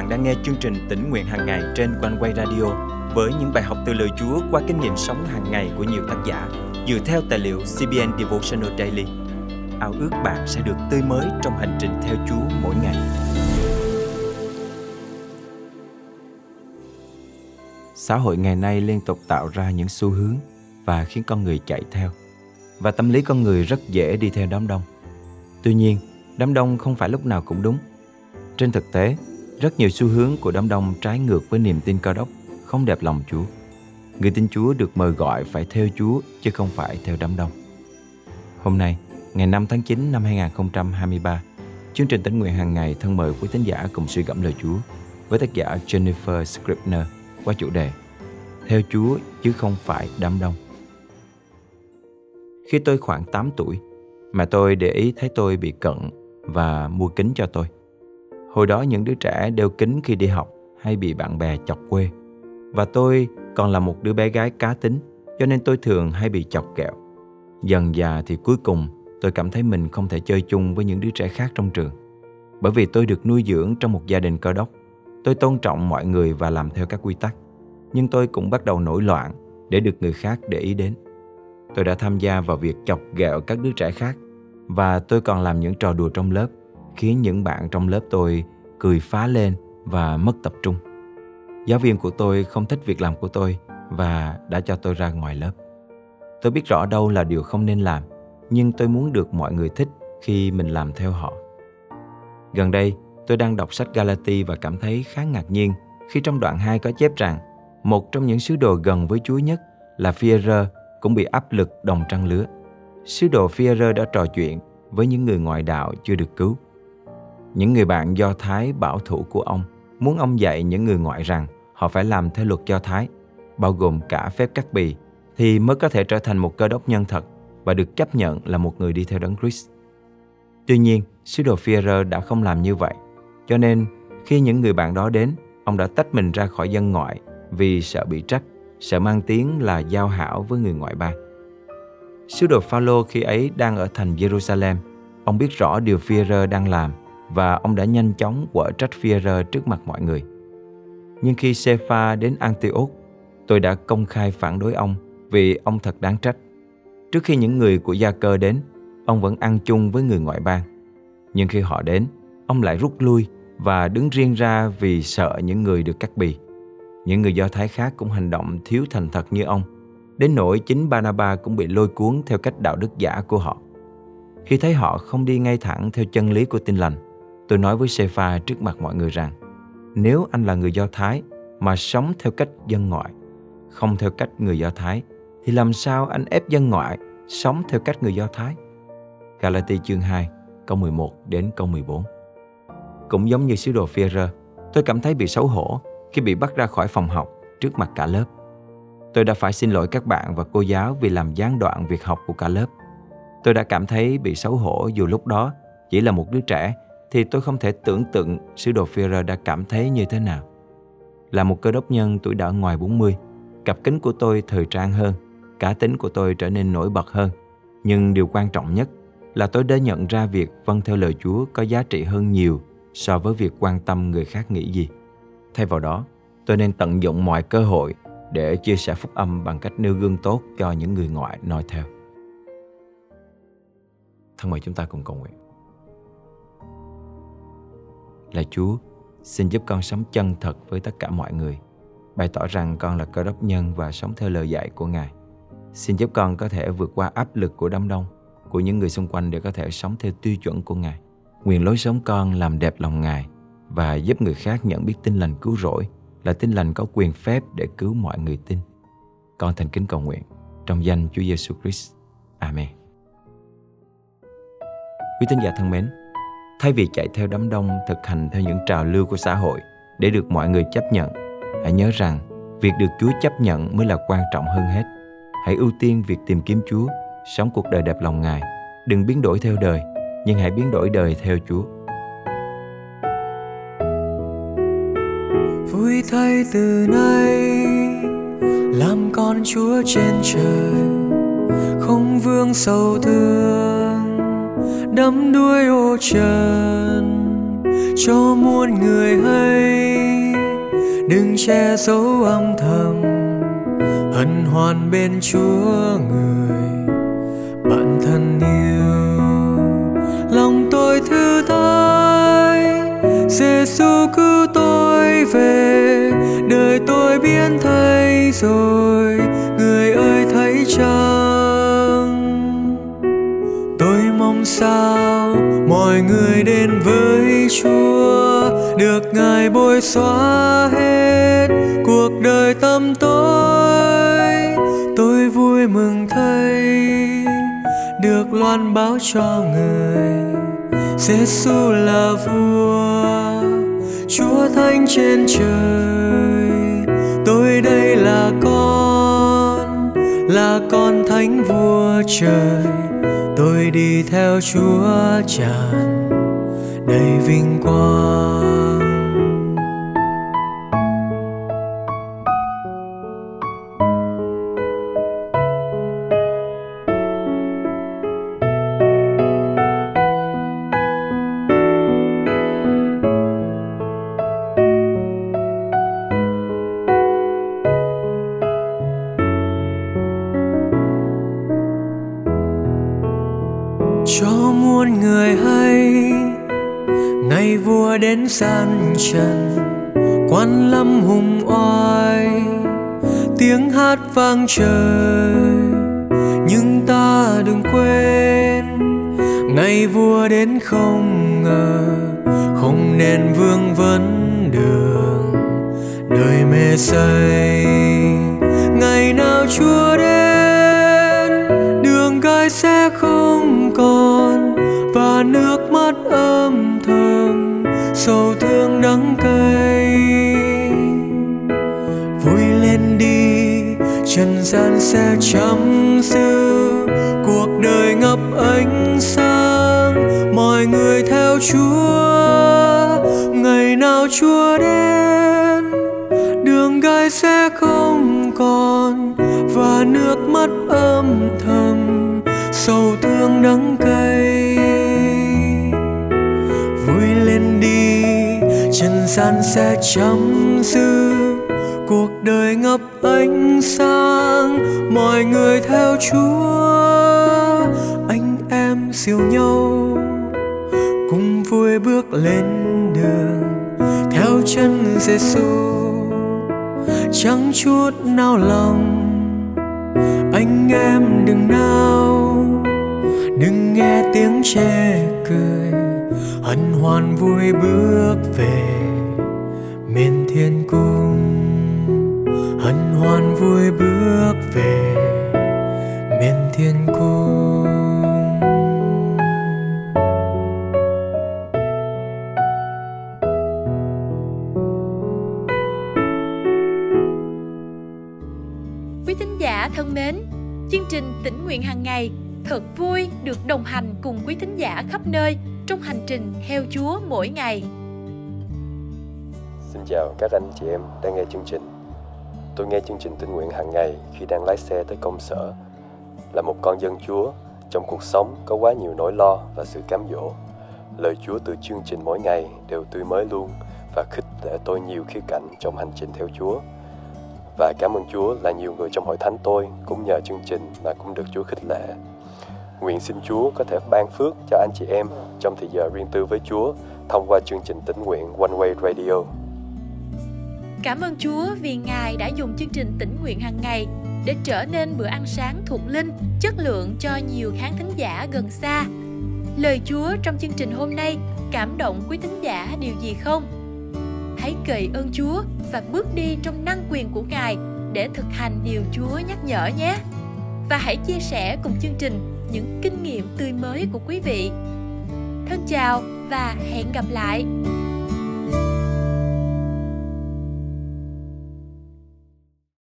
bạn đang nghe chương trình tỉnh nguyện hàng ngày trên quanh quay radio với những bài học từ lời Chúa qua kinh nghiệm sống hàng ngày của nhiều tác giả dựa theo tài liệu CBN Devotional Daily. Ao ước bạn sẽ được tươi mới trong hành trình theo Chúa mỗi ngày. Xã hội ngày nay liên tục tạo ra những xu hướng và khiến con người chạy theo. Và tâm lý con người rất dễ đi theo đám đông. Tuy nhiên, đám đông không phải lúc nào cũng đúng. Trên thực tế, rất nhiều xu hướng của đám đông trái ngược với niềm tin cao đốc, không đẹp lòng Chúa. Người tin Chúa được mời gọi phải theo Chúa chứ không phải theo đám đông. Hôm nay, ngày 5 tháng 9 năm 2023, chương trình tính nguyện hàng ngày thân mời quý tín giả cùng suy gẫm lời Chúa với tác giả Jennifer Scribner qua chủ đề Theo Chúa chứ không phải đám đông. Khi tôi khoảng 8 tuổi, mẹ tôi để ý thấy tôi bị cận và mua kính cho tôi. Hồi đó những đứa trẻ đeo kính khi đi học hay bị bạn bè chọc quê. Và tôi còn là một đứa bé gái cá tính, cho nên tôi thường hay bị chọc kẹo. Dần già thì cuối cùng tôi cảm thấy mình không thể chơi chung với những đứa trẻ khác trong trường. Bởi vì tôi được nuôi dưỡng trong một gia đình cơ đốc. Tôi tôn trọng mọi người và làm theo các quy tắc. Nhưng tôi cũng bắt đầu nổi loạn để được người khác để ý đến. Tôi đã tham gia vào việc chọc ghẹo các đứa trẻ khác và tôi còn làm những trò đùa trong lớp khiến những bạn trong lớp tôi cười phá lên và mất tập trung. Giáo viên của tôi không thích việc làm của tôi và đã cho tôi ra ngoài lớp. Tôi biết rõ đâu là điều không nên làm, nhưng tôi muốn được mọi người thích khi mình làm theo họ. Gần đây, tôi đang đọc sách Galati và cảm thấy khá ngạc nhiên khi trong đoạn 2 có chép rằng một trong những sứ đồ gần với Chúa nhất là Führer cũng bị áp lực đồng trăng lứa. Sứ đồ Führer đã trò chuyện với những người ngoại đạo chưa được cứu. Những người bạn Do Thái bảo thủ của ông muốn ông dạy những người ngoại rằng họ phải làm theo luật Do Thái, bao gồm cả phép cắt bì, thì mới có thể trở thành một cơ đốc nhân thật và được chấp nhận là một người đi theo đấng Christ. Tuy nhiên, sứ đồ Führer đã không làm như vậy. Cho nên, khi những người bạn đó đến, ông đã tách mình ra khỏi dân ngoại vì sợ bị trách, sợ mang tiếng là giao hảo với người ngoại bang. Sứ đồ Phaolô khi ấy đang ở thành Jerusalem. Ông biết rõ điều Führer đang làm và ông đã nhanh chóng quở trách Führer trước mặt mọi người. Nhưng khi Sepha đến Antioch, tôi đã công khai phản đối ông vì ông thật đáng trách. Trước khi những người của Gia Cơ đến, ông vẫn ăn chung với người ngoại bang. Nhưng khi họ đến, ông lại rút lui và đứng riêng ra vì sợ những người được cắt bì. Những người Do Thái khác cũng hành động thiếu thành thật như ông, đến nỗi chính Banaba cũng bị lôi cuốn theo cách đạo đức giả của họ. Khi thấy họ không đi ngay thẳng theo chân lý của tin lành, Tôi nói với Sepha trước mặt mọi người rằng nếu anh là người Do Thái mà sống theo cách dân ngoại, không theo cách người Do Thái, thì làm sao anh ép dân ngoại sống theo cách người Do Thái? Galati chương 2, câu 11 đến câu 14 Cũng giống như sứ đồ phi tôi cảm thấy bị xấu hổ khi bị bắt ra khỏi phòng học trước mặt cả lớp. Tôi đã phải xin lỗi các bạn và cô giáo vì làm gián đoạn việc học của cả lớp. Tôi đã cảm thấy bị xấu hổ dù lúc đó chỉ là một đứa trẻ thì tôi không thể tưởng tượng sứ đồ Führer đã cảm thấy như thế nào. Là một cơ đốc nhân tuổi đã ngoài 40, cặp kính của tôi thời trang hơn, cá tính của tôi trở nên nổi bật hơn. Nhưng điều quan trọng nhất là tôi đã nhận ra việc vâng theo lời Chúa có giá trị hơn nhiều so với việc quan tâm người khác nghĩ gì. Thay vào đó, tôi nên tận dụng mọi cơ hội để chia sẻ phúc âm bằng cách nêu gương tốt cho những người ngoại noi theo. Thân mời chúng ta cùng cầu nguyện. Là Chúa, xin giúp con sống chân thật với tất cả mọi người, bày tỏ rằng con là cơ đốc nhân và sống theo lời dạy của Ngài. Xin giúp con có thể vượt qua áp lực của đám đông, của những người xung quanh để có thể sống theo tiêu chuẩn của Ngài. Nguyện lối sống con làm đẹp lòng Ngài và giúp người khác nhận biết tin lành cứu rỗi là tin lành có quyền phép để cứu mọi người tin. Con thành kính cầu nguyện trong danh Chúa Giêsu Christ. Amen. Quý tín giả thân mến, Thay vì chạy theo đám đông thực hành theo những trào lưu của xã hội để được mọi người chấp nhận, hãy nhớ rằng việc được Chúa chấp nhận mới là quan trọng hơn hết. Hãy ưu tiên việc tìm kiếm Chúa, sống cuộc đời đẹp lòng Ngài. Đừng biến đổi theo đời, nhưng hãy biến đổi đời theo Chúa. Vui thay từ nay làm con Chúa trên trời, không vương sầu thương đắm đuôi ô trần, cho muôn người hay. Đừng che giấu âm thầm, hân hoan bên chúa người. Bạn thân yêu, lòng tôi thư thái. Giêsu cứu tôi về, đời tôi biến thay rồi. Người ơi, thấy chăng mọi người đến với chúa, được ngài bôi xóa hết cuộc đời tâm tôi. tôi vui mừng thấy được loan báo cho người Giêsu là vua, Chúa thánh trên trời. Tôi đây là con là con thánh vua trời tôi đi theo Chúa tràn đầy vinh quang. Đến gian trần, quan lâm hùng oai. Tiếng hát vang trời, nhưng ta đừng quên. Ngày vua đến không ngờ, không nên vương vấn đường. Đời mê say, ngày nào chúa đến, đường gai sẽ không còn. Và nước mắt âm thầm sầu thương đắng cay. Vui lên đi, trần gian sẽ chấm dứt cuộc đời ngập ánh sáng, mọi người theo chúa. Ngày nào chúa đến, đường gai sẽ không còn. Và nước mắt âm thầm, sầu thương đắng cay. Trần gian sẽ chấm dứt cuộc đời ngập ánh sáng. Mọi người theo chúa. Anh em siêu nhau. Cùng vui bước lên đường. Theo chân Giêsu chẳng chút nao lòng. Anh em đừng nao. Đừng nghe tiếng chê cười hân hoan vui bước về miền thiên cung. Hân hoan vui bước về miền thiên cung. Quý thính giả thân mến, chương trình tỉnh nguyện hàng ngày thật vui được đồng hành cùng quý thính giả khắp nơi trong hành trình theo Chúa mỗi ngày. Xin chào các anh chị em đang nghe chương trình. Tôi nghe chương trình tình nguyện hàng ngày khi đang lái xe tới công sở. Là một con dân Chúa, trong cuộc sống có quá nhiều nỗi lo và sự cám dỗ. Lời Chúa từ chương trình mỗi ngày đều tươi mới luôn và khích lệ tôi nhiều khía cạnh trong hành trình theo Chúa. Và cảm ơn Chúa là nhiều người trong hội thánh tôi cũng nhờ chương trình mà cũng được Chúa khích lệ. Nguyện xin Chúa có thể ban phước cho anh chị em trong thời giờ riêng tư với Chúa thông qua chương trình tỉnh nguyện One Way Radio. Cảm ơn Chúa vì Ngài đã dùng chương trình tỉnh nguyện hàng ngày để trở nên bữa ăn sáng thuộc linh, chất lượng cho nhiều khán thính giả gần xa. Lời Chúa trong chương trình hôm nay cảm động quý thính giả điều gì không? Hãy cậy ơn Chúa và bước đi trong năng quyền của Ngài để thực hành điều Chúa nhắc nhở nhé. Và hãy chia sẻ cùng chương trình những kinh nghiệm tươi mới của quý vị. Thân chào và hẹn gặp lại.